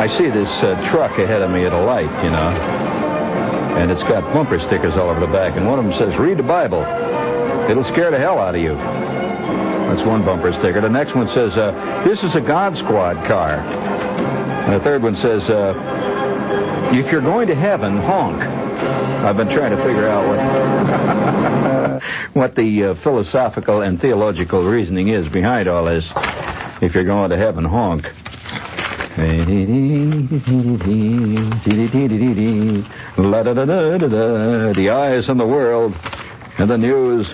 I see this uh, truck ahead of me at a light, you know, and it's got bumper stickers all over the back, and one of them says, "Read the Bible. It'll scare the hell out of you." That's one bumper sticker. The next one says, uh, "This is a God Squad car," and the third one says, uh, "If you're going to heaven, honk." I've been trying to figure out what what the uh, philosophical and theological reasoning is behind all this. If you're going to heaven, honk. The eyes on the world and the news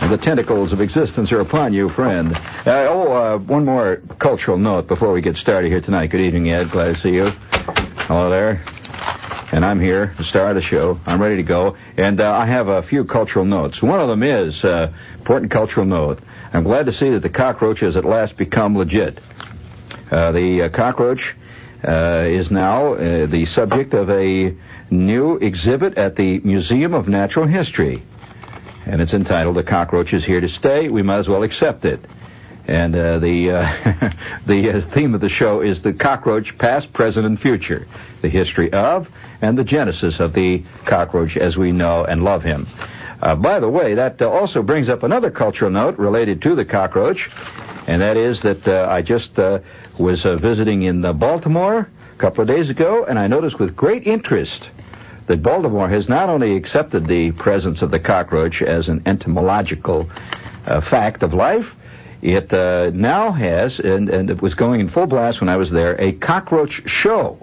and the tentacles of existence are upon you, friend. Uh, oh, uh, one more cultural note before we get started here tonight. Good evening, Ed. Glad to see you. Hello there. And I'm here, the star of the show. I'm ready to go. And uh, I have a few cultural notes. One of them is uh, important cultural note. I'm glad to see that the cockroach has at last become legit. Uh, the uh, cockroach uh, is now the subject of a new exhibit at the Museum of Natural History. And it's entitled The Cockroach is Here to Stay. We might as well accept it. And uh, the uh, the uh, theme of the show is the cockroach, past, present, and future, the history of and the genesis of the cockroach as we know and love him. By the way, that also brings up another cultural note related to the cockroach, and that is that I just was visiting in Baltimore a couple of days ago, and I noticed with great interest that Baltimore has not only accepted the presence of the cockroach as an entomological fact of life, it uh, now has, and, and it was going in full blast when I was there, a cockroach show.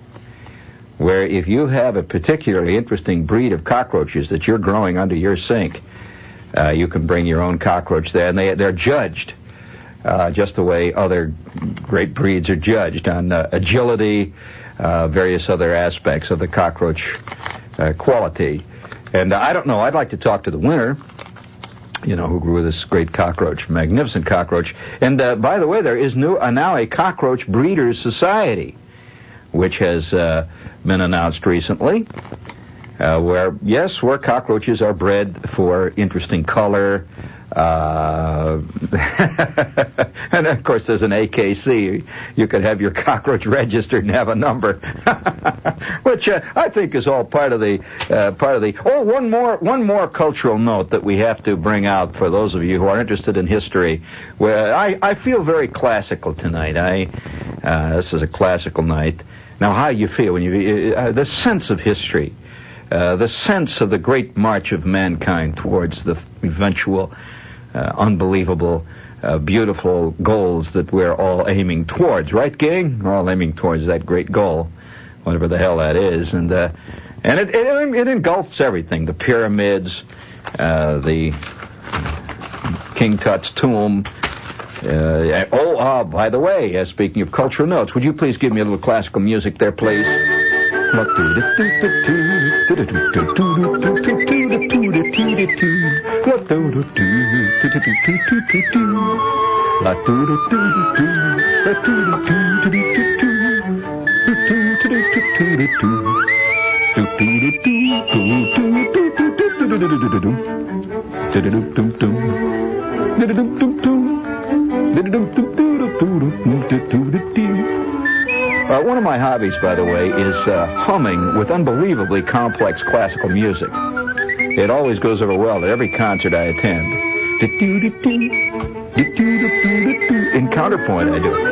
Where if you have a particularly interesting breed of cockroaches that you're growing under your sink, uh, you can bring your own cockroach there, and they they're judged uh, just the way other great breeds are judged on uh, agility, uh, various other aspects of the cockroach uh, quality. And I don't know. I'd like to talk to the winner you know, who grew this great cockroach, magnificent cockroach. And uh, by the way, there is new, uh, now a cockroach breeders society, which has uh, been announced recently. Uh, where yes, where cockroaches are bred for interesting color, uh, and of course, there's an AKC. You could have your cockroach registered and have a number, which uh, I think is all part of the uh, part of the. Oh, one more one more cultural note that we have to bring out for those of you who are interested in history. Where I I feel very classical tonight. I uh, this is a classical night. Now, how you feel when you uh, the sense of history. Uh, the sense of the great march of mankind towards the eventual uh, unbelievable, uh, beautiful goals that we're all aiming towards, right, gang? We're all aiming towards that great goal, whatever the hell that is, and uh, and it, it, it engulfs everything: the pyramids, uh, the King Tut's tomb. Uh, oh, uh, by the way, uh, speaking of cultural notes, would you please give me a little classical music there, please? Uh, one of my hobbies, by the way, is uh, humming with unbelievably complex classical music. It always goes over well at every concert I attend. In counterpoint, I do.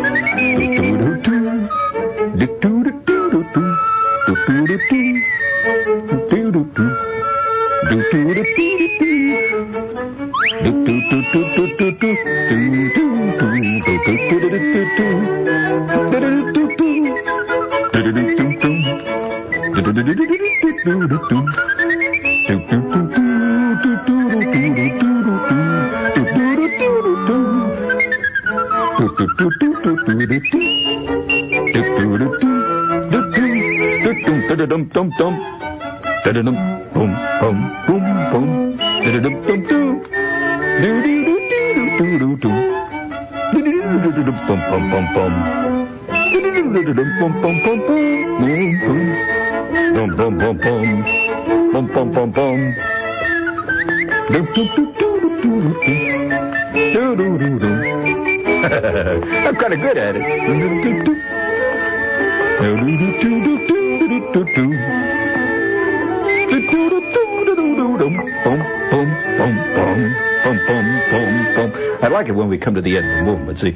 movement. See.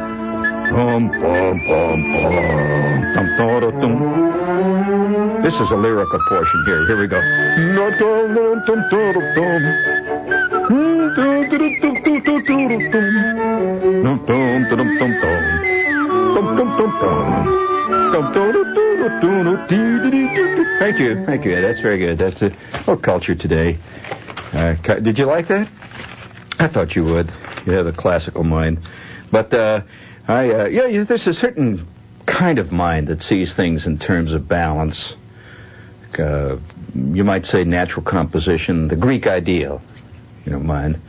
This is a lyrical portion here. Here we go. Thank you. Thank you. That's very good. That's a little culture today. Uh, did you like that? I thought you would. You have a classical mind. But uh, I, uh, yeah, there's a certain kind of mind that sees things in terms of balance. Uh, you might say natural composition, the Greek ideal. You know, mind.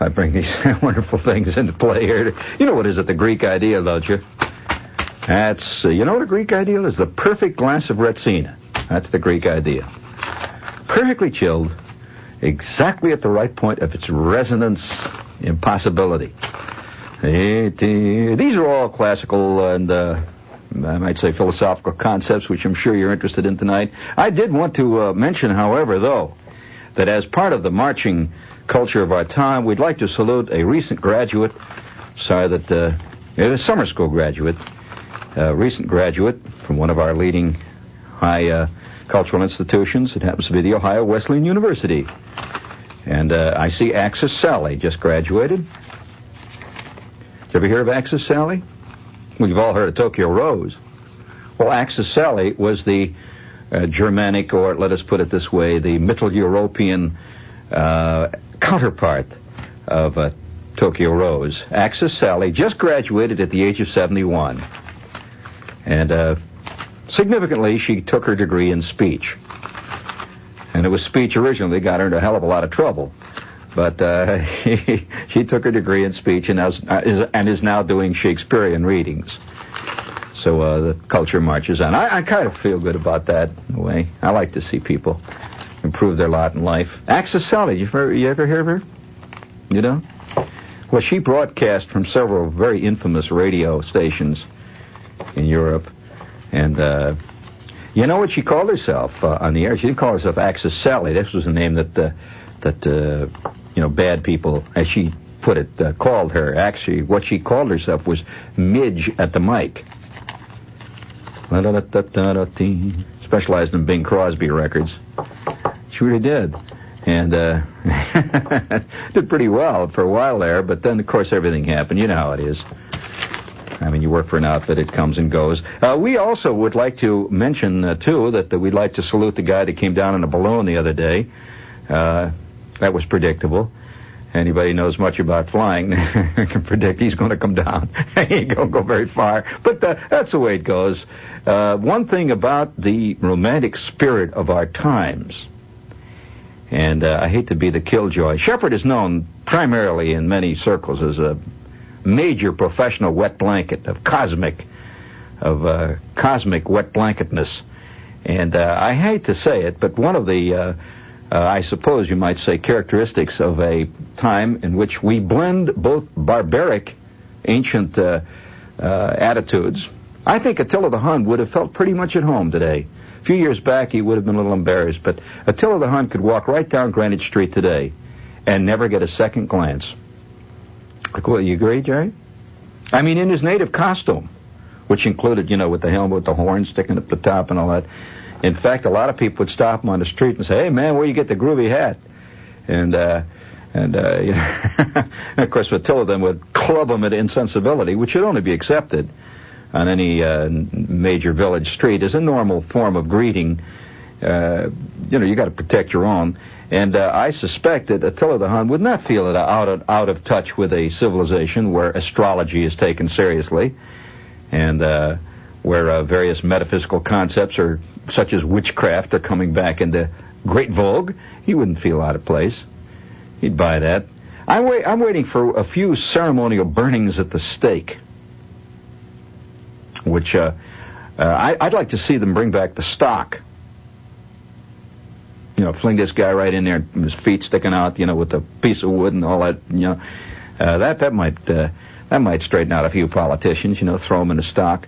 I bring these wonderful things into play here. You know what is it, the Greek ideal, don't you? That's, uh, you know what a Greek ideal is? The perfect glass of Retsina. That's the Greek ideal. Perfectly chilled, exactly at the right point of its resonance impossibility. These are all classical and, uh, I might say philosophical concepts, which I'm sure you're interested in tonight. I did want to uh, mention, however, though, that as part of the marching culture of our time, we'd like to salute a recent graduate. Sorry that, uh, a summer school graduate, a recent graduate from one of our leading high uh, cultural institutions. It happens to be the Ohio Wesleyan University. And uh, I see Axis Sally just graduated. Did you ever hear of Axis Sally? Well, you've all heard of Tokyo Rose. Well, Axis Sally was the uh, Germanic, or let us put it this way, the Middle European uh, counterpart of uh, Tokyo Rose. Axis Sally just graduated at the age of 71. And uh, significantly, she took her degree in speech. And it was speech originally that got her into a hell of a lot of trouble. But uh, she took her degree in speech and, has, uh, is, and is now doing Shakespearean readings. So uh, the culture marches on. I, I kind of feel good about that in a way. I like to see people improve their lot in life. Axis Sally, you ever, you ever hear of her? You know? Well, she broadcast from several very infamous radio stations in Europe. And uh, you know what she called herself uh, on the air? She didn't call herself Axis Sally. This was a name that uh, that uh, you know bad people, as she put it, uh, called her. Actually, what she called herself was Midge at the mic. Specialized in Bing Crosby records. She really did. And uh, did pretty well for a while there, but then, of course, everything happened. You know how it is. I mean, you work for an outfit, it comes and goes. Uh, we also would like to mention, uh, too, that, that we'd like to salute the guy that came down in a balloon the other day. Uh, that was predictable. Anybody knows much about flying can predict he's going to come down. he ain't going to go very far. But uh, that's the way it goes. Uh, one thing about the romantic spirit of our times, and uh, I hate to be the killjoy. Shepherd is known primarily in many circles as a major professional wet blanket of cosmic, of uh, cosmic wet blanketness. And uh, I hate to say it, but one of the, uh, I suppose you might say, characteristics of a time in which we blend both barbaric, ancient uh, uh, attitudes. I think Attila the Hun would have felt pretty much at home today. A few years back, he would have been a little embarrassed, but Attila the Hun could walk right down Greenwich Street today and never get a second glance. Well, you agree, Jerry? I mean, in his native costume, which included, you know, with the helmet with the horn sticking up the top and all that. In fact, a lot of people would stop him on the street and say, "Hey, man, where you get the groovy hat?" And uh, and uh, you know, of course, Attila then would club him at insensibility, which should only be accepted on any uh, major village street as a normal form of greeting. Uh, you know, you got to protect your own. And uh, I suspect that Attila the Hun would not feel it out of, out of touch with a civilization where astrology is taken seriously and uh, where uh, various metaphysical concepts are, such as witchcraft are coming back into great vogue. He wouldn't feel out of place. He'd buy that. I'm, wait, I'm waiting for a few ceremonial burnings at the stake, which uh, uh, I, I'd like to see them bring back the stock you know, fling this guy right in there, his feet sticking out, you know, with a piece of wood and all that, you know, uh, that that might uh, that might straighten out a few politicians, you know, throw them in the stock.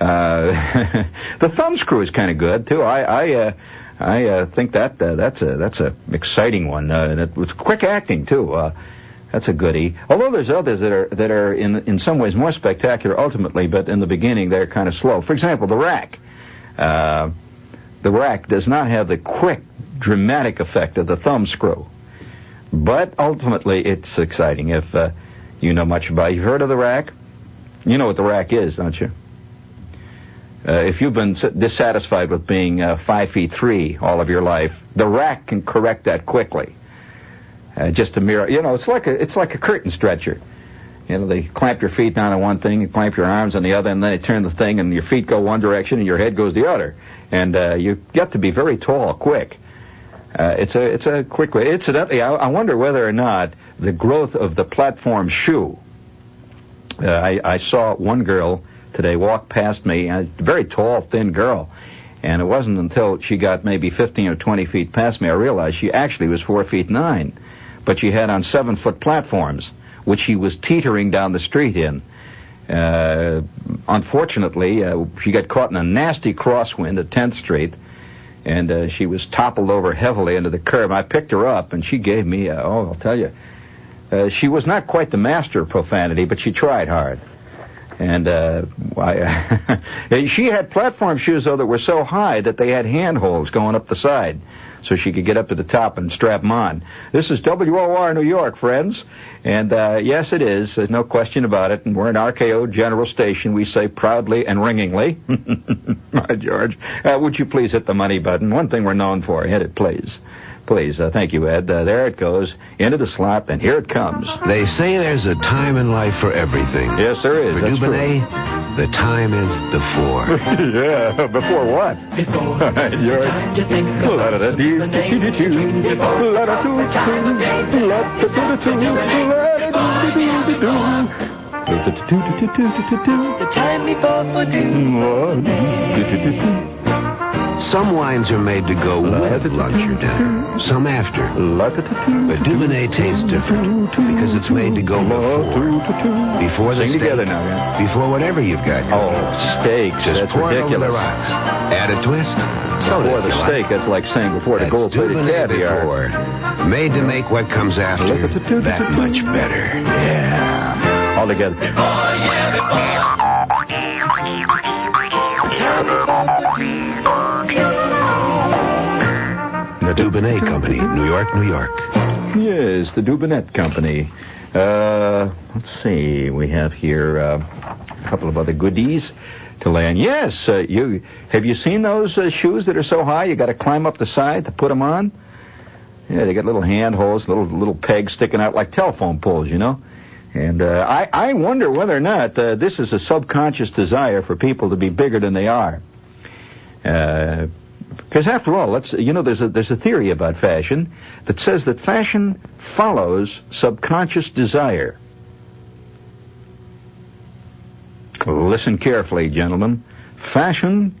Uh, the thumb screw is kind of good too. I I uh, I uh, think that uh, that's a that's a exciting one. Uh, it was quick acting too. Uh, that's a goodie. Although there's others that are that are in in some ways more spectacular ultimately, but in the beginning they're kind of slow. For example, the rack. Uh, the rack does not have the quick dramatic effect of the thumb screw. But ultimately, it's exciting. If uh, you know much about, you've heard of the rack. You know what the rack is, don't you? Uh, if you've been dissatisfied with being uh, five feet three all of your life, the rack can correct that quickly. Uh, just a mirror, you know, it's like a it's like a curtain stretcher. You know, they clamp your feet down on one thing, you clamp your arms on the other, and then they turn the thing, and your feet go one direction, and your head goes the other. And uh, you get to be very tall quick. Uh, it's a it's a quick way. Incidentally, I, I wonder whether or not the growth of the platform shoe. Uh, I, I saw one girl today walked past me, a very tall, thin girl, and it wasn't until she got maybe 15 or 20 feet past me I realized she actually was four feet nine, but she had on seven foot platforms, which she was teetering down the street in. Uh, unfortunately, uh, she got caught in a nasty crosswind at 10th Street and uh, she was toppled over heavily into the curb. I picked her up, and she gave me, uh, oh, I'll tell you, uh, she was not quite the master of profanity, but she tried hard. And uh, I, she had platform shoes though that were so high that they had handholds going up the side so she could get up to the top and strap them on. This is WOR New York, friends. And uh, yes, it is. There's no question about it. And we're an RKO General Station. We say proudly and ringingly. My George, uh, would you please hit the money button? One thing we're known for. Hit it, please. Please, uh, thank you, Ed. Uh, there it goes, into the slot, and here it comes. They say there's a time in life for everything. Yes, there is. For That's Dubonnet, true. the time is before. yeah, before what? Before George. it's time to think about La-da-da-dee-dee-dee-dee-dee. the time before for Some wines are made to go with lunch or dinner, some after. But Dubonnet tastes different because it's made to go oh, before. Before the Sing steak. together now, yeah. Before whatever you've got. Oh, steaks. Just That's pour it over the ridiculous. rocks. Add a twist. Soda Before the you like. steak, that's like saying before the That's gold-plated Dubonnet caviar. before. Made to make what comes after that much better. Yeah. All together. Oh, The Dubonnet Company, New York, New York. Yes, the Dubonnet Company. Uh, let's see. We have here uh, a couple of other goodies to lay land. Yes, uh, you have you seen those uh, shoes that are so high you got to climb up the side to put them on? Yeah, they got little handholds, little little pegs sticking out like telephone poles, you know. And uh, I I wonder whether or not uh, this is a subconscious desire for people to be bigger than they are. Uh, because after all, you know there's a there's a theory about fashion that says that fashion follows subconscious desire. Listen carefully, gentlemen. Fashion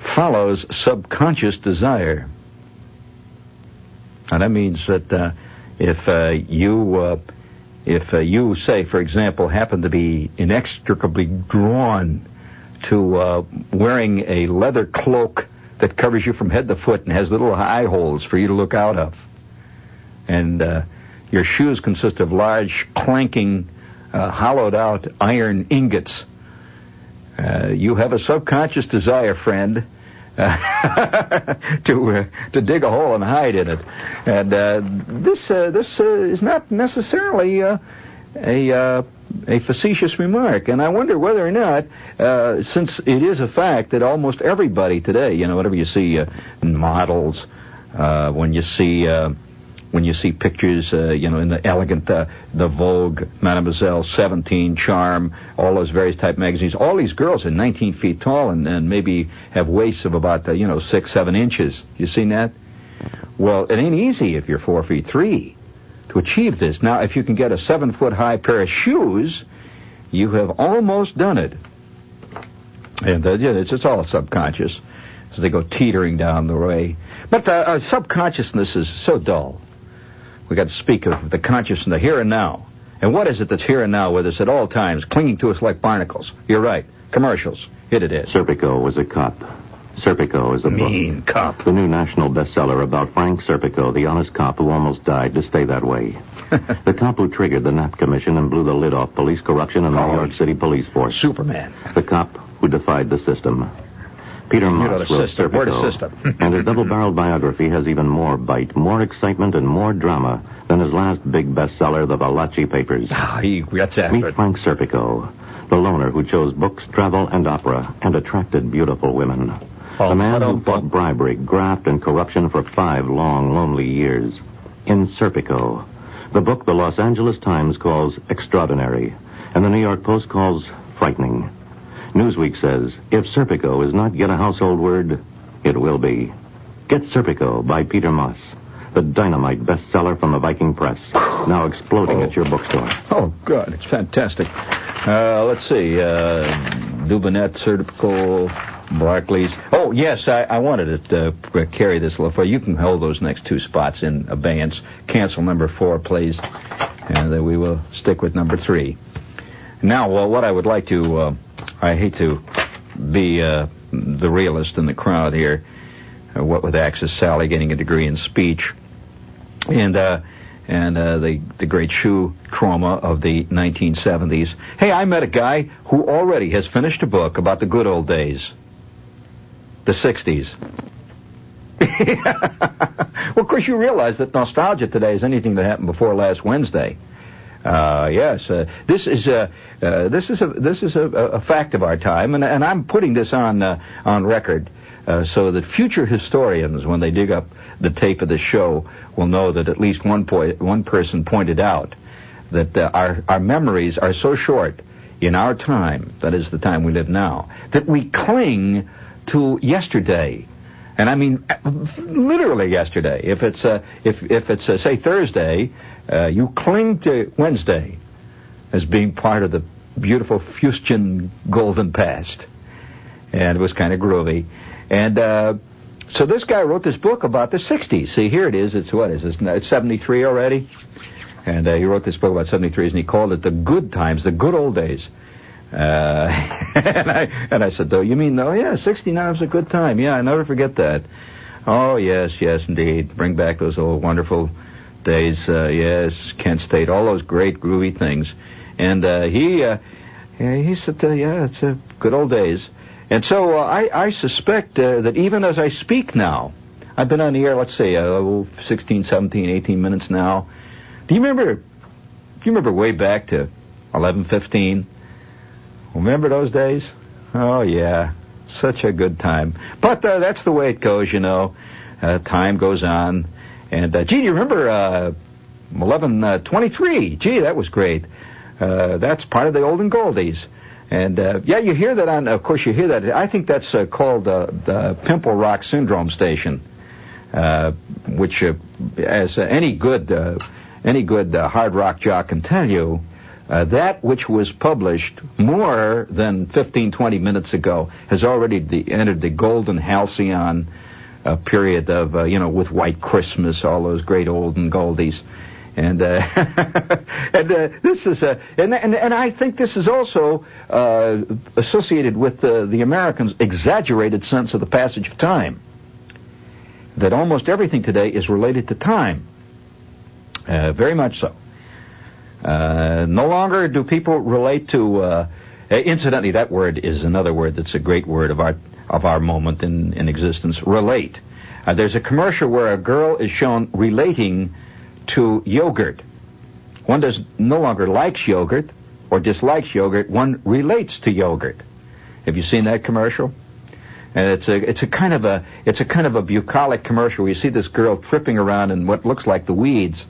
follows subconscious desire. And that means that uh, if uh, you uh, if uh, you say, for example, happen to be inextricably drawn to uh, wearing a leather cloak that covers you from head to foot and has little eye holes for you to look out of. And uh, your shoes consist of large, clanking, uh, hollowed out iron ingots. Uh, you have a subconscious desire, friend, uh, to uh, to dig a hole and hide in it, and uh, this uh, this uh, is not necessarily a uh, a facetious remark, and I wonder whether or not, uh, since it is a fact that almost everybody today, you know, whatever you see uh, models, uh, when you see uh, when you see pictures, uh, you know, in the elegant, uh, the Vogue, Mademoiselle, 17, Charm, all those various type magazines. All these girls are 19 feet tall and, and maybe have waists of about, uh, you know, six, seven inches. You seen that? Well, it ain't easy if you're four feet three to achieve this. Now, if you can get a seven foot high pair of shoes, you have almost done it. And uh, it's, it's all subconscious as they go teetering down the way. But uh, our subconsciousness is so dull. We've got to speak of the conscious and the here and now. And what is it that's here and now with us at all times, clinging to us like barnacles? You're right. Commercials. Hit it is. Serpico was a cop. Serpico is a Mean book. cop. The new national bestseller about Frank Serpico, the honest cop who almost died to stay that way. the cop who triggered the Knapp Commission and blew the lid off police corruption in the Oh. New York City police force. Superman. The cop who defied the system. Peter Maas the wrote system. Word of system. and his double-barreled biography has even more bite, more excitement, and more drama than his last big bestseller, The Valachi Papers. Ah, he gets after Meet it. Frank Serpico, the loner who chose books, travel, and opera, and attracted beautiful women. Oh, the man who fought bribery, graft, and corruption for five long, lonely years. In Serpico, the book the Los Angeles Times calls extraordinary, and the New York Post calls frightening. Newsweek says, if Serpico is not yet a household word, it will be. Get Serpico by Peter Maas, the dynamite bestseller from the Viking Press, now exploding Oh. at your bookstore. Oh, God, it's fantastic. Uh, let's see. Uh, Dubonnet, Serpico, Barclays. Oh, yes, I, I wanted to uh, carry this a little further. You can hold those next two spots in abeyance. Cancel number four, please. And then we will stick with number three. Now, well, what I would like to, uh, I hate to be uh, the realist in the crowd here. Uh, what with Axis Sally getting a degree in speech, and uh, and uh, the the great shoe trauma of the 1970s. Hey, I met a guy who already has finished a book about the good old days, the 60s. well, of course, you realize that nostalgia today is anything that happened before last Wednesday. Uh, yes, uh, this is a uh, this is a this is a, a fact of our time, and, and I'm putting this on uh, on record uh, so that future historians, when they dig up the tape of the show, will know that at least one one person pointed out that uh, our our memories are so short in our time, that is the time we live now, that we cling to yesterday. And I mean, uh, literally yesterday. If it's uh, if if it's say Thursday, uh, you cling to Wednesday as being part of the beautiful fustian golden past, and it was kind of groovy. And uh, so this guy wrote this book about the '60s. See, here it is. It's what is this? It's '73 already. And uh, he wrote this book about 73s, and he called it the good times, the good old days. Uh, and I and I said, though, you mean though? Yeah, 69 was a good time. Yeah, I never forget that. Oh yes, yes, indeed. Bring back those old wonderful days. Uh, yes, Kent State, all those great groovy things. And uh, he uh, he said, uh, yeah, it's a good old days. And so uh, I I suspect uh, that even as I speak now, I've been on the air, let's say, uh, 16, 17, 18 minutes now. Do you remember? Do you remember way back to 11, 15? Remember those days? Oh yeah, such a good time. But uh, that's the way it goes, you know. Uh, time goes on, and uh, gee, do you remember uh, 11, uh, 23? Gee, that was great. Uh, that's part of the olden goldies. And uh, yeah, you hear that on. Of course, you hear that. I think that's uh, called uh, the Pimple Rock Syndrome Station, uh, which, uh, as any good uh, any good hard rock jock can tell you, that which was published more than 15, 20 minutes ago has already entered the golden halcyon period of, you know, with White Christmas, all those great olden goldies. And uh, and uh, this is uh, and, and and I think this is also uh, associated with uh, the Americans' exaggerated sense of the passage of time. That almost everything today is related to time. Uh, very much so. Uh, no longer do people relate to Uh, incidentally, that word is another word that's a great word of our of our moment in, in existence. Relate. There's a commercial where a girl is shown relating to yogurt. One does no longer likes yogurt or dislikes yogurt. One relates to yogurt. Have you seen that commercial? And it's a it's a kind of a it's a kind of a bucolic commercial where you see this girl tripping around in what looks like the weeds,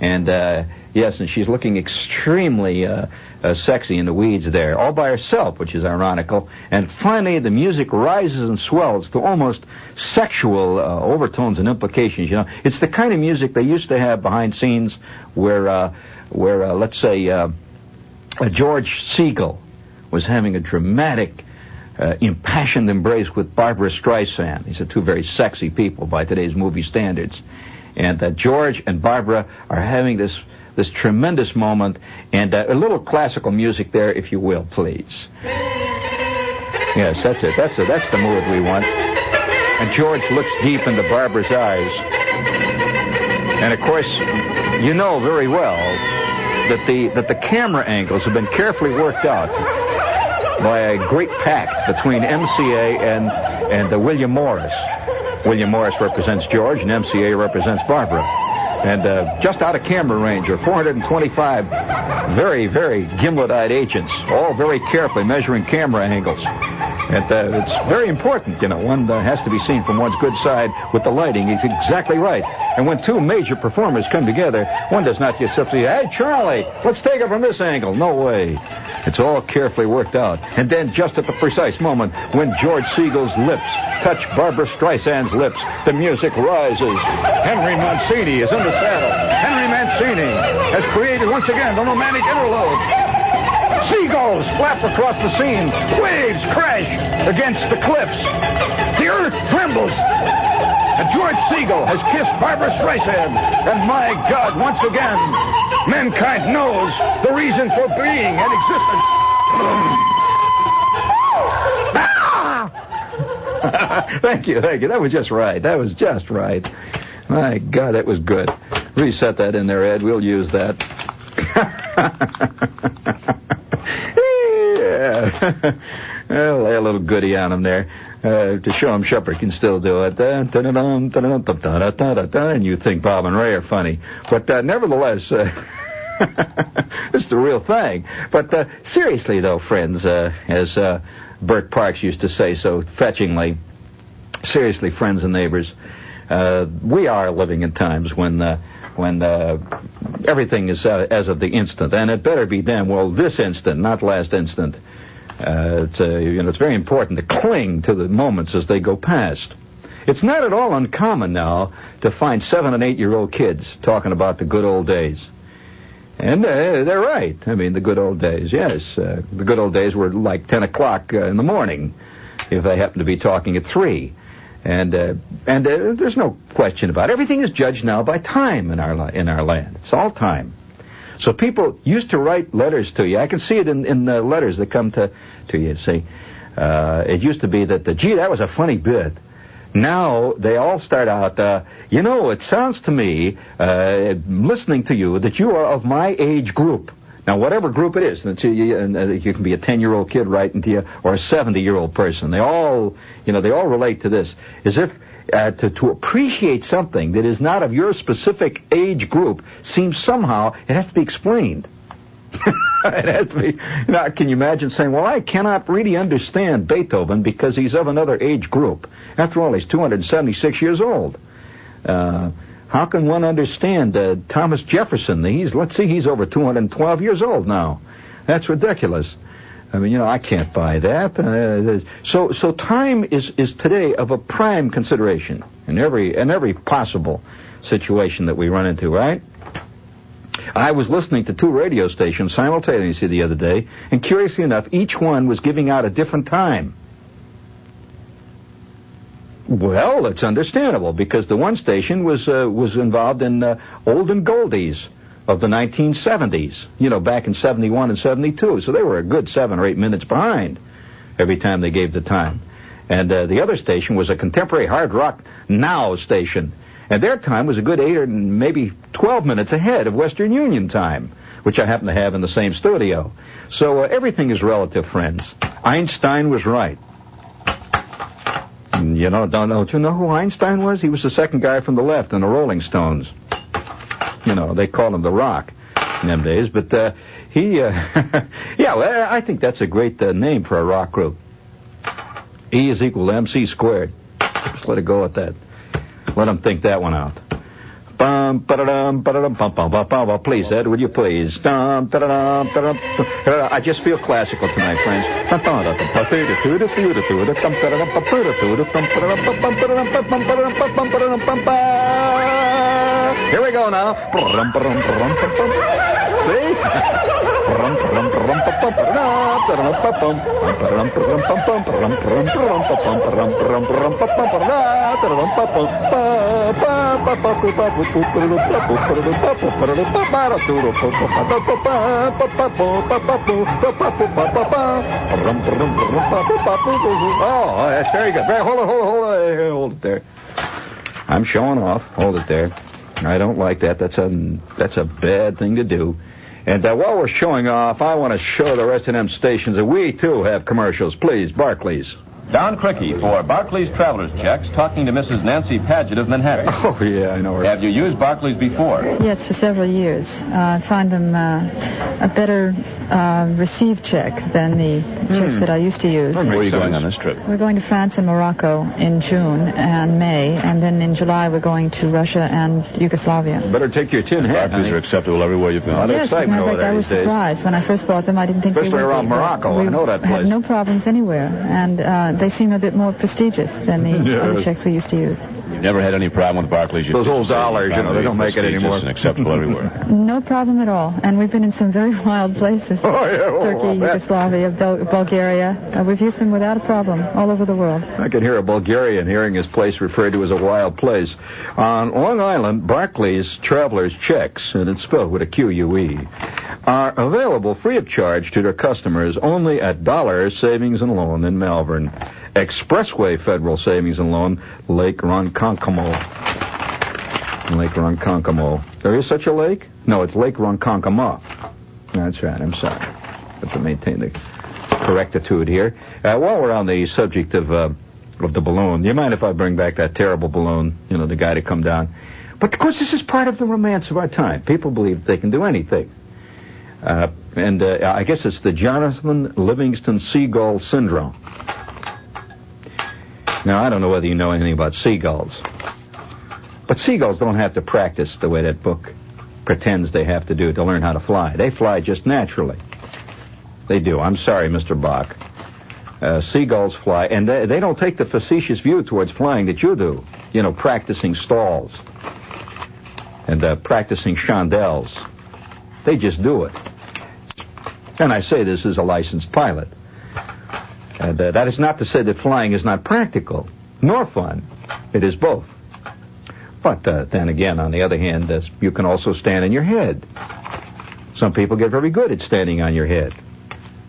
and uh, yes, and she's looking extremely uh, uh, sexy in the weeds there, all by herself, which is ironical. And finally, the music rises and swells to almost sexual uh, overtones and implications. You know, it's the kind of music they used to have behind scenes where uh, where uh, let's say George Segal was having a dramatic uh, impassioned embrace with Barbra Streisand. These are two very sexy people by today's movie standards. And uh, George and Barbra are having this this tremendous moment, and uh, a little classical music there, if you will, please. Yes, that's it. That's it. That's the mood we want. And George looks deep into Barbra's eyes. And of course, you know very well that the that the camera angles have been carefully worked out by a great pact between MCA and and uh, William Morris. William Morris represents George, and MCA represents Barbra. And uh, just out of camera range are 425 very, very gimlet-eyed agents, all very carefully measuring camera angles. And uh, it's very important, you know. One uh, has to be seen from one's good side with the lighting. He's exactly right. And when two major performers come together, one does not just simply, hey, Charlie, let's take it from this angle. No way. It's all carefully worked out. And then just at the precise moment when George Segal's lips touch Barbra Streisand's lips, the music rises. Henry Mancini is in the saddle. Henry Mancini has created once again the romantic interlude. Seagulls flap across the scene. Waves crash against the cliffs. The earth trembles. And George Segal has kissed Barbra Streisand. And my God, once again, mankind knows the reason for being and existence. Ah! thank you, thank you. That was just right. That was just right. My God, that was good. Reset that in there, Ed. We'll use that. well, lay a little goody on him there uh, to show him Shepherd can still do it. And you think Bob and Ray are funny. But uh, nevertheless, uh, it's the real thing. But uh, seriously, though, friends, uh, as uh, Bert Parks used to say so fetchingly, seriously, friends and neighbors, uh, we are living in times when uh, when uh, everything is uh, as of the instant, and it better be damn well this instant, not last instant. Uh, it's, you know, it's very important to cling to the moments as they go past. It's not at all uncommon now to find seven and eight year old kids talking about the good old days. And uh, they're right. I mean, the good old days, yes. Uh, the good old days were like 10 o'clock uh, in the morning if they happen to be talking at 3. And uh, and uh, there's no question about it. Everything is judged now by time in our in our land. It's all time. So people used to write letters to you. I can see it in, in the letters that come to, to you. See, uh, it used to be that, the, gee, that was a funny bit. Now they all start out, uh, you know, it sounds to me, uh, listening to you, that you are of my age group. Now, whatever group it is, and you can be a 10-year-old kid writing to you, or a 70-year-old person. They all, you know, they all relate to this. As if uh, to, to appreciate something that is not of your specific age group seems somehow it has to be explained. it has to be. Now, can you imagine saying, "Well, I cannot really understand Beethoven because he's of another age group. After all, he's 276 years old." Uh, how can one understand uh, Thomas Jefferson? He's let's see, he's over 212 years old now. That's ridiculous. I mean, you know, I can't buy that. Uh, so, so time is is today of a prime consideration in every in every possible situation that we run into, right? I was listening to two radio stations simultaneously the other day, and curiously enough, each one was giving out a different time. Well, it's understandable because the one station was uh, was involved in uh, olden goldies of the 1970s. You know, back in 71 and 72. So they were a good seven or eight minutes behind every time they gave the time. And uh, the other station was a contemporary hard rock now station, and their time was a good eight or maybe 12 minutes ahead of Western Union time which I happen to have in the same studio. So uh, everything is relative, friends. Einstein was right. You know, don't, don't you know who Einstein was? He was the second guy from the left in the Rolling Stones. You know, they called him the Rock in them days, but uh, he, uh, yeah, well, I think that's a great uh, name for a rock group. E is equal to MC squared. Just let it go at that. Let them think that one out. Bum, ba-da-dum, ba-da-dum, bum, bum, bum, bum. Please, Ed, would you please? Dum, da-da-dum, da-dum. I just feel classical tonight, friends. Here we go now. Oh, that's very good. Very, hold it, hold it, hold it, hold it there. I'm showing off. Hold it there. I don't like that. That's a that's a bad thing to do. And uh, while we're showing off, I want to show the rest of them stations that we too have commercials. Please, Barclays. Don Criqui for Barclays Traveler's Checks, talking to Mrs. Nancy Paget of Manhattan. Oh yeah, I know her. Have you used Barclays before? Yes, for several years. Uh, I find them uh, a better uh, received check than the checks that I used to use. Where are you going on this trip? We're going to France and Morocco in June and May, and then in July we're going to Russia and Yugoslavia. Better take your tin hat. Barclays are acceptable everywhere you've A lot been. of Yes, as a excitement matter of over fact, there I was these days. surprised when I first bought them. I didn't think Especially they would around be. Morocco. I We know that place. Had no problems anywhere, and uh, they seem a bit more prestigious than the other checks we used to use. You've never had any problem with Barclays. Those old dollars, you know, they don't make it Prestigious anymore. and acceptable everywhere. No problem at all, and we've been in some very wild places. Oh, yeah, oh, Turkey, Yugoslavia, Bul- Bulgaria. Uh, we've used them without a problem all over the world. I can hear a Bulgarian hearing his place referred to as a wild place. On Long Island, Barclays Travelers Checks, and it's spelled with a Q-U-E, are available free of charge to their customers only at Dollar Savings and Loan in Malverne. Expressway Federal Savings and Loan, Lake Ronkonkoma. Lake Ronkonkoma. There is such a lake? No, it's Lake Ronkonkoma. That's right, I'm sorry. Have to maintain the correctitude here. Uh, while we're on the subject of uh, of the balloon, do you mind if I bring back that terrible balloon? You know, the guy to come down. But of course, this is part of the romance of our time. People believe they can do anything. Uh, and uh, I guess it's the Jonathan Livingston Seagull syndrome. Now, I don't know whether you know anything about seagulls, but seagulls don't have to practice the way that book pretends they have to do to learn how to fly. They fly just naturally. They do. I'm sorry, Mr. Bach. Uh, seagulls fly, and they, they don't take the facetious view towards flying that you do. You know, practicing stalls and uh, practicing chandelles. They just do it. And I say this as a licensed pilot. And uh, that is not to say that flying is not practical, nor fun. It is both. But uh, then again, on the other hand, uh, you can also stand on your head. Some people get very good at standing on your head.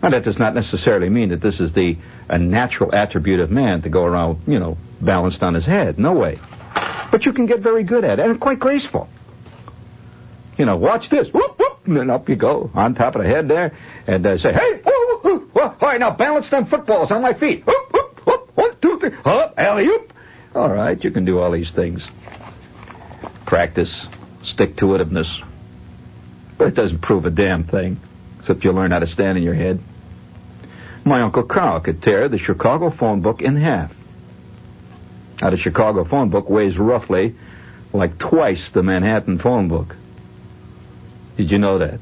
Now, that does not necessarily mean that this is the a natural attribute of man to go around, you know, balanced on his head. No way. But you can get very good at it, and quite graceful. You know, watch this. Whoop, whoop, and up you go on top of the head there, and uh, say, hey, whoa, all right, now balance them footballs on my feet. Whoop, whoop, whoop, one, two, three, up, alley oop. All right, you can do all these things. Practice, stick to itiveness. But it doesn't prove a damn thing, except you learn how to stand in your head. My Uncle Carl could tear the Chicago phone book in half. Now, the Chicago phone book weighs roughly like twice the Manhattan phone book. Did you know that?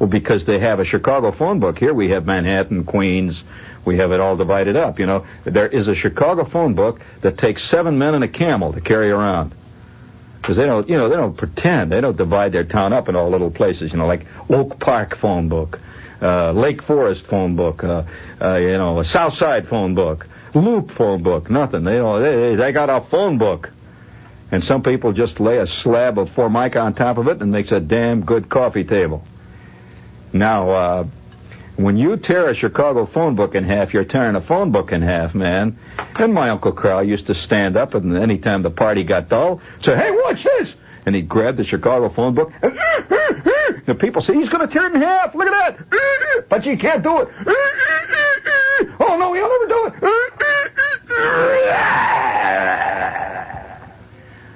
Well, because they have a Chicago phone book. Here we have Manhattan, Queens. We have it all divided up, you know. There is a Chicago phone book that takes seven men and a camel to carry around. Because they don't, you know, they don't pretend. They don't divide their town up in all little places, you know, like Oak Park phone book, uh, Lake Forest phone book, uh, uh, you know, a South Side phone book, Loop phone book, nothing. They, all, they, they got a phone book. And some people just lay a slab of Formica on top of it and makes a damn good coffee table. Now, uh, when you tear a Chicago phone book in half, you're tearing a phone book in half, man. And my Uncle Carl used to stand up, and any time the party got dull, say, hey, watch this! And he'd grab the Chicago phone book. And the people say, he's going to tear it in half. Look at that. But you can't do it. Oh, no, he'll never do it.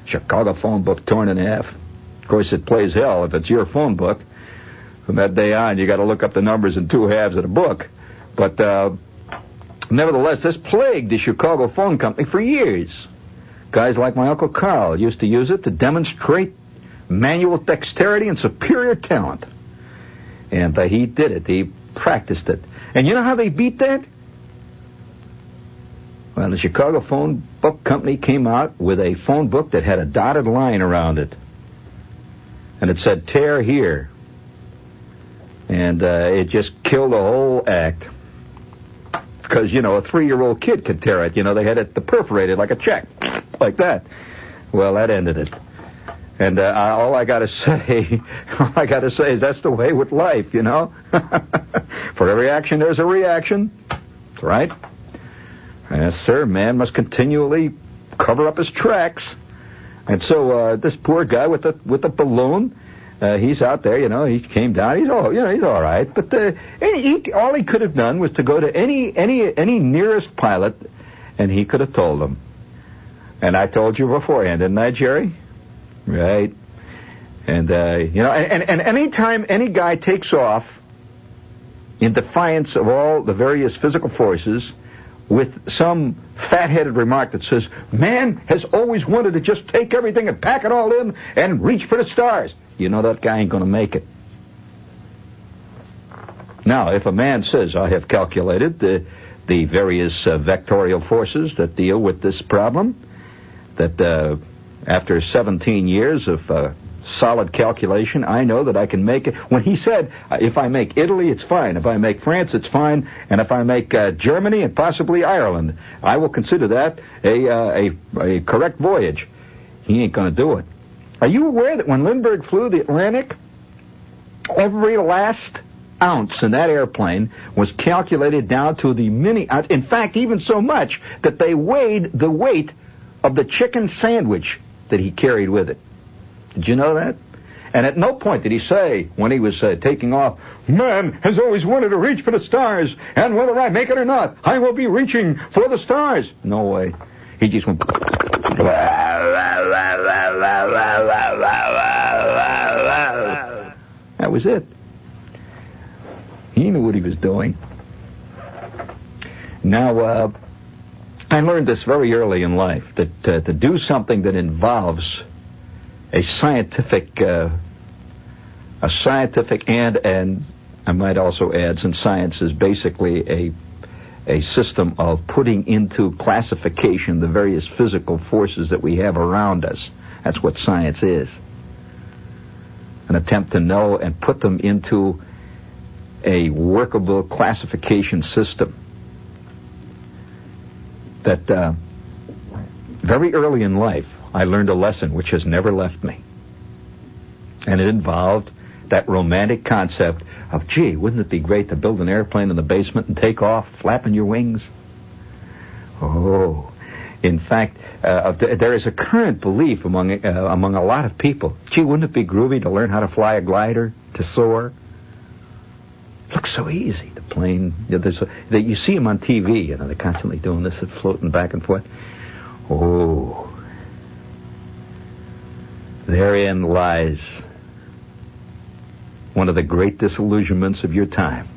Chicago phone book torn in half. Of course, it plays hell if it's your phone book. From that day on, you got to look up the numbers in two halves of the book. But uh, nevertheless, this plagued the Chicago phone company for years. Guys like my Uncle Carl used to use it to demonstrate manual dexterity and superior talent. And uh, he did it. He practiced it. And you know how they beat that? Well, the Chicago Phone Book Company came out with a phone book that had a dotted line around it. And it said, tear here. And uh, it just killed the whole act. Because, you know, a three-year-old kid could tear it. You know, they had it perforated like a check. Like that. Well, that ended it. And uh, all I got to say, all I got to say is that's the way with life, you know. For every action, there's a reaction, right? Yes, sir. Man must continually cover up his tracks. And so uh, this poor guy with the with the balloon, uh, he's out there. You know, he came down. He's all you know, he's all right. But uh, he, all he could have done was to go to any any any nearest pilot, and he could have told them. And I told you beforehand, didn't I, Jerry? Right. And uh, you know, and, and and anytime any guy takes off in defiance of all the various physical forces with some fat-headed remark that says, man has always wanted to just take everything and pack it all in and reach for the stars. You know that guy ain't going to make it. Now, if a man says, I have calculated the, the various uh, vectorial forces that deal with this problem, that uh, after 17 years of uh, solid calculation. I know that I can make it. When he said, uh, if I make Italy, it's fine. If I make France, it's fine. And if I make uh, Germany and possibly Ireland, I will consider that a, uh, a, a correct voyage. He ain't going to do it. Are you aware that when Lindbergh flew the Atlantic, every last ounce in that airplane was calculated down to the mini ounce. In fact, even so much that they weighed the weight of the chicken sandwich that he carried with it. Did you know that? And at no point did he say, when he was uh, taking off, Man has always wanted to reach for the stars, and whether I make it or not, I will be reaching for the stars. No way. He just went. That was it. He knew what he was doing. Now, uh, I learned this very early in life that uh, to do something that involves a scientific, uh, a scientific and and I might also add, since science is basically a a system of putting into classification the various physical forces that we have around us. That's what science is. An attempt to know and put them into a workable classification system. That uh, very early in life, I learned a lesson which has never left me. And it involved that romantic concept of, gee, wouldn't it be great to build an airplane in the basement and take off, flapping your wings? Oh, in fact, uh, there is a current belief among uh, among a lot of people. Gee, wouldn't it be groovy to learn how to fly a glider, to soar? Looks so easy. The plane, you, know, you see them on TV. You know, they're constantly doing this, floating back and forth. Oh, Therein lies one of the great disillusionments of your time.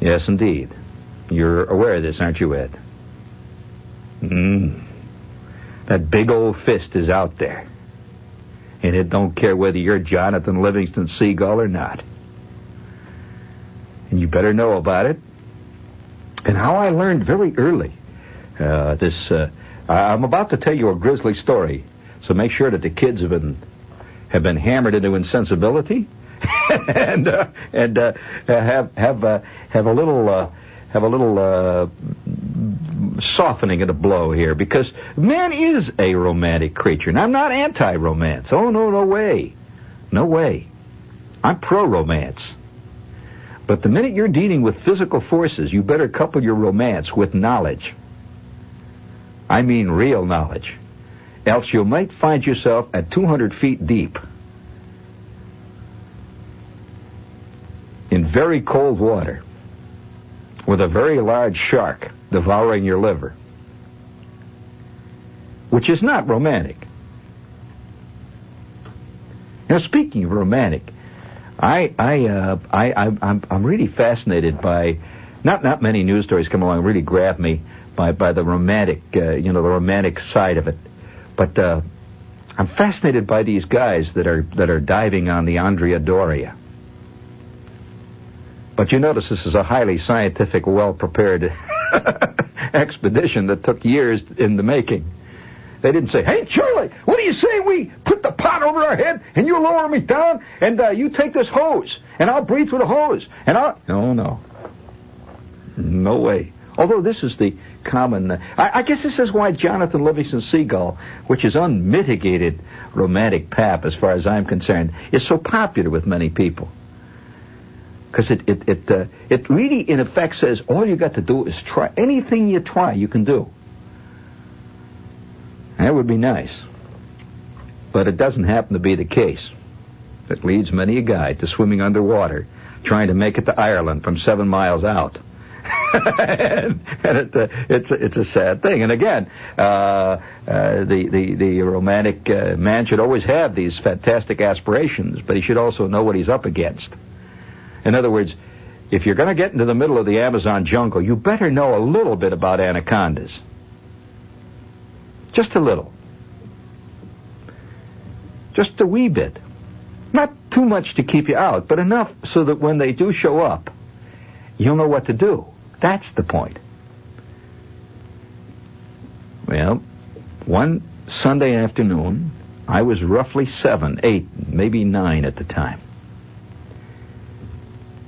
Yes, indeed. You're aware of this, aren't you, Ed? Mm. That big old fist is out there. And it don't care whether you're Jonathan Livingston Seagull or not. And you better know about it. And how I learned very early uh, this uh, I'm about to tell you a grisly story, so make sure that the kids have been have been hammered into insensibility, and uh, and uh, have have uh, have a little uh, have a little uh, softening of the blow here, because man is a romantic creature, and I'm not anti-romance. Oh no, no way, no way. I'm pro-romance. But the minute you're dealing with physical forces, you better couple your romance with knowledge. I mean real knowledge. Else you might find yourself at 200 feet deep in very cold water with a very large shark devouring your liver, which is not romantic. Now, speaking of romantic, I, I, uh, I, I, I'm, I'm really fascinated by, not, not many news stories come along really grab me by, by the romantic, uh, you know, the romantic side of it. But, uh, I'm fascinated by these guys that are, that are diving on the Andrea Doria. But you notice this is a highly scientific, well-prepared expedition that took years in the making. They didn't say, "Hey, Charlie, what do you say we put the pot over our head and you lower me down and uh, you take this hose and I'll breathe through the hose and I'll." No, no, no way. Although this is the common, I, I, guess this is why Jonathan Livingston Seagull, which is unmitigated romantic pap as far as I'm concerned, is so popular with many people because it it it uh, it really in effect says all you got to do is try anything you try you can do. That would be nice, but it doesn't happen to be the case. It leads many a guy to swimming underwater, trying to make it to Ireland from seven miles out. and, it, uh, it's it's a sad thing. And again, uh, uh, the the the romantic uh, man should always have these fantastic aspirations, but he should also know what he's up against. In other words, if you're going to get into the middle of the Amazon jungle, you better know a little bit about anacondas. Just a little. Just a wee bit. Not too much to keep you out, but enough so that when they do show up, you'll know what to do. That's the point. Well, one Sunday afternoon, I was roughly seven, eight, maybe nine at the time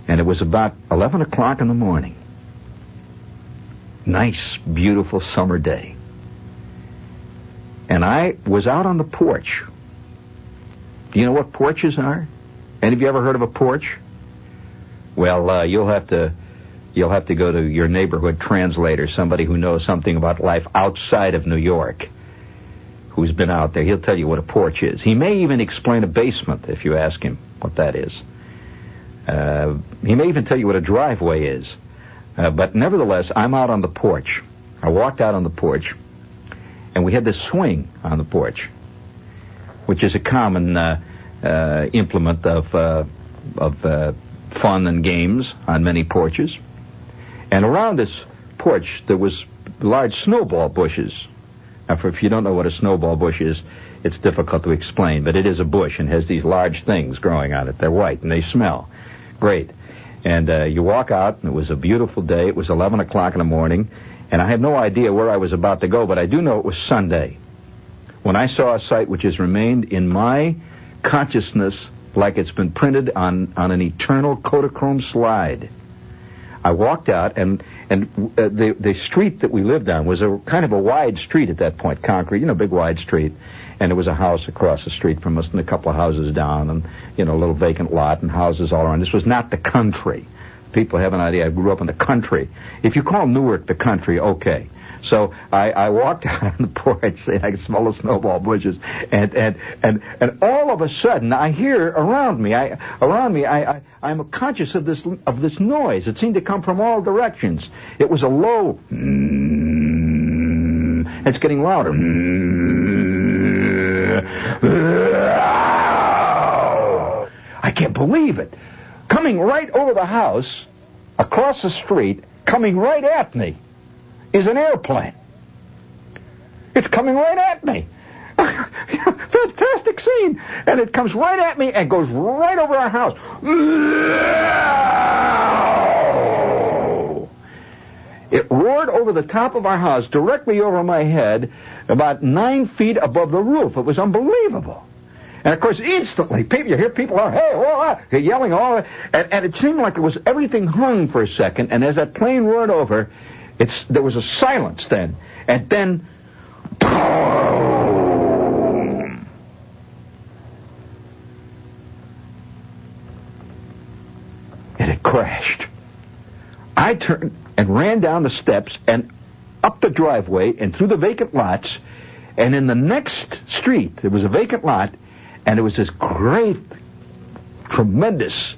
and it was about 11 o'clock in the morning. Nice, beautiful summer day. And I was out on the porch. Do you know what porches are? Any of you ever heard of a porch? Well, uh, you'll have to you'll have to go to your neighborhood translator, somebody who knows something about life outside of New York, who's been out there. He'll tell you what a porch is. He may even explain a basement if you ask him what that is. Uh, he may even tell you what a driveway is. Uh, but nevertheless, I'm out on the porch. I walked out on the porch, and we had this swing on the porch, which is a common uh, uh implement of uh, of uh, fun and games on many porches. And around this porch, there was large snowball bushes. Now, if you don't know what a snowball bush is, it's difficult to explain, but it is a bush and has these large things growing on it. They're white and they smell. Great. And uh, you walk out, and it was a beautiful day. It was 11 o'clock in the morning, and I had no idea where I was about to go, but I do know it was Sunday when I saw a sight which has remained in my consciousness like it's been printed on, on an eternal Kodachrome slide. I walked out, and and uh, the the street that we lived on was a kind of a wide street at that point, concrete, you know, big wide street and there was a house across the street from us and a couple of houses down and, you know, a little vacant lot and houses all around. This was not the country. People have an idea. I grew up in the country. If you call Newark the country, okay. So I, I walked out on the porch and I could smell the snowball bushes and, and, and, and all of a sudden I hear around me, I, around me, I, I, I'm conscious of this, of this noise. It seemed to come from all directions. It was a low, mm, it's getting louder. Mm, I can't believe it. Coming right over the house, across the street, coming right at me, is an airplane. It's coming right at me. Fantastic scene. And it comes right at me and goes right over our house. It roared over the top of our house, directly over my head, about nine feet above the roof. It was unbelievable. And of course, instantly, people, you hear people are, hey, whoa, ah, they're yelling all, and, and it seemed like it was everything hung for a second. And as that plane roared over, it's there was a silence then, and then, boom! It crashed. I turned and ran down the steps and up the driveway and through the vacant lots And in the next street, there was a vacant lot, and it was this great, tremendous,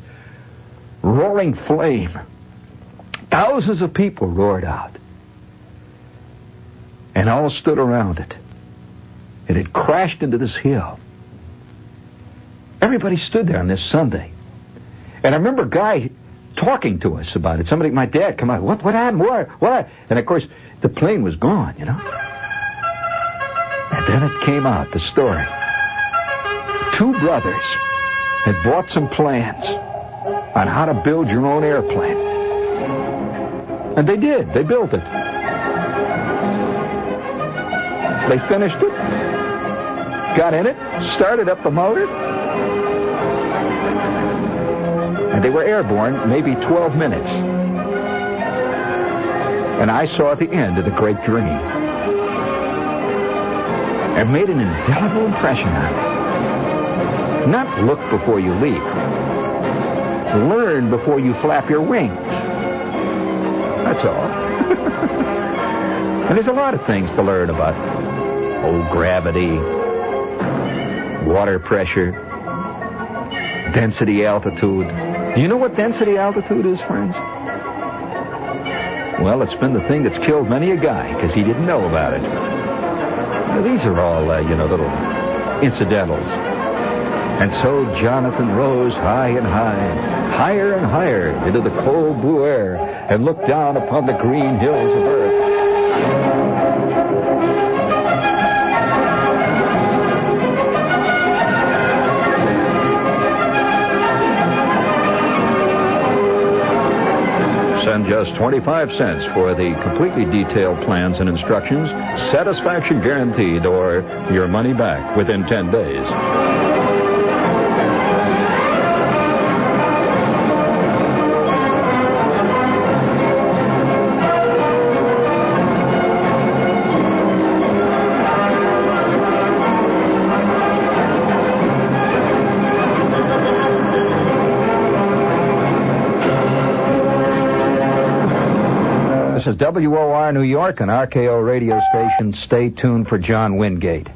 roaring flame. Thousands of people roared out. And all stood around it. It had crashed into this hill. Everybody stood there on this Sunday. And I remember a guy talking to us about it. Somebody, my dad, come out. What, what happened? What? What? And of course, the plane was gone, you know. And then it came out, the story. Two brothers had bought some plans on how to build your own airplane. And they did. They built it. They finished it, got in it, started up the motor, and they were airborne maybe 12 minutes. And I saw the end of the great dream. It made an indelible impression on me. Not look before you leap. Learn before you flap your wings. That's all. and there's a lot of things to learn about. Oh, gravity, water pressure, density altitude. Do you know what density altitude is, friends? Well, it's been the thing that's killed many a guy because he didn't know about it. Now, these are all, uh, you know, little incidentals. And so Jonathan rose high and high, higher and higher into the cold blue air and looked down upon the green hills of earth. Send just 25 cents for the completely detailed plans and instructions, satisfaction guaranteed, or your money back within 10 days. WOR New York, an RKO radio station. Stay tuned for John Wingate.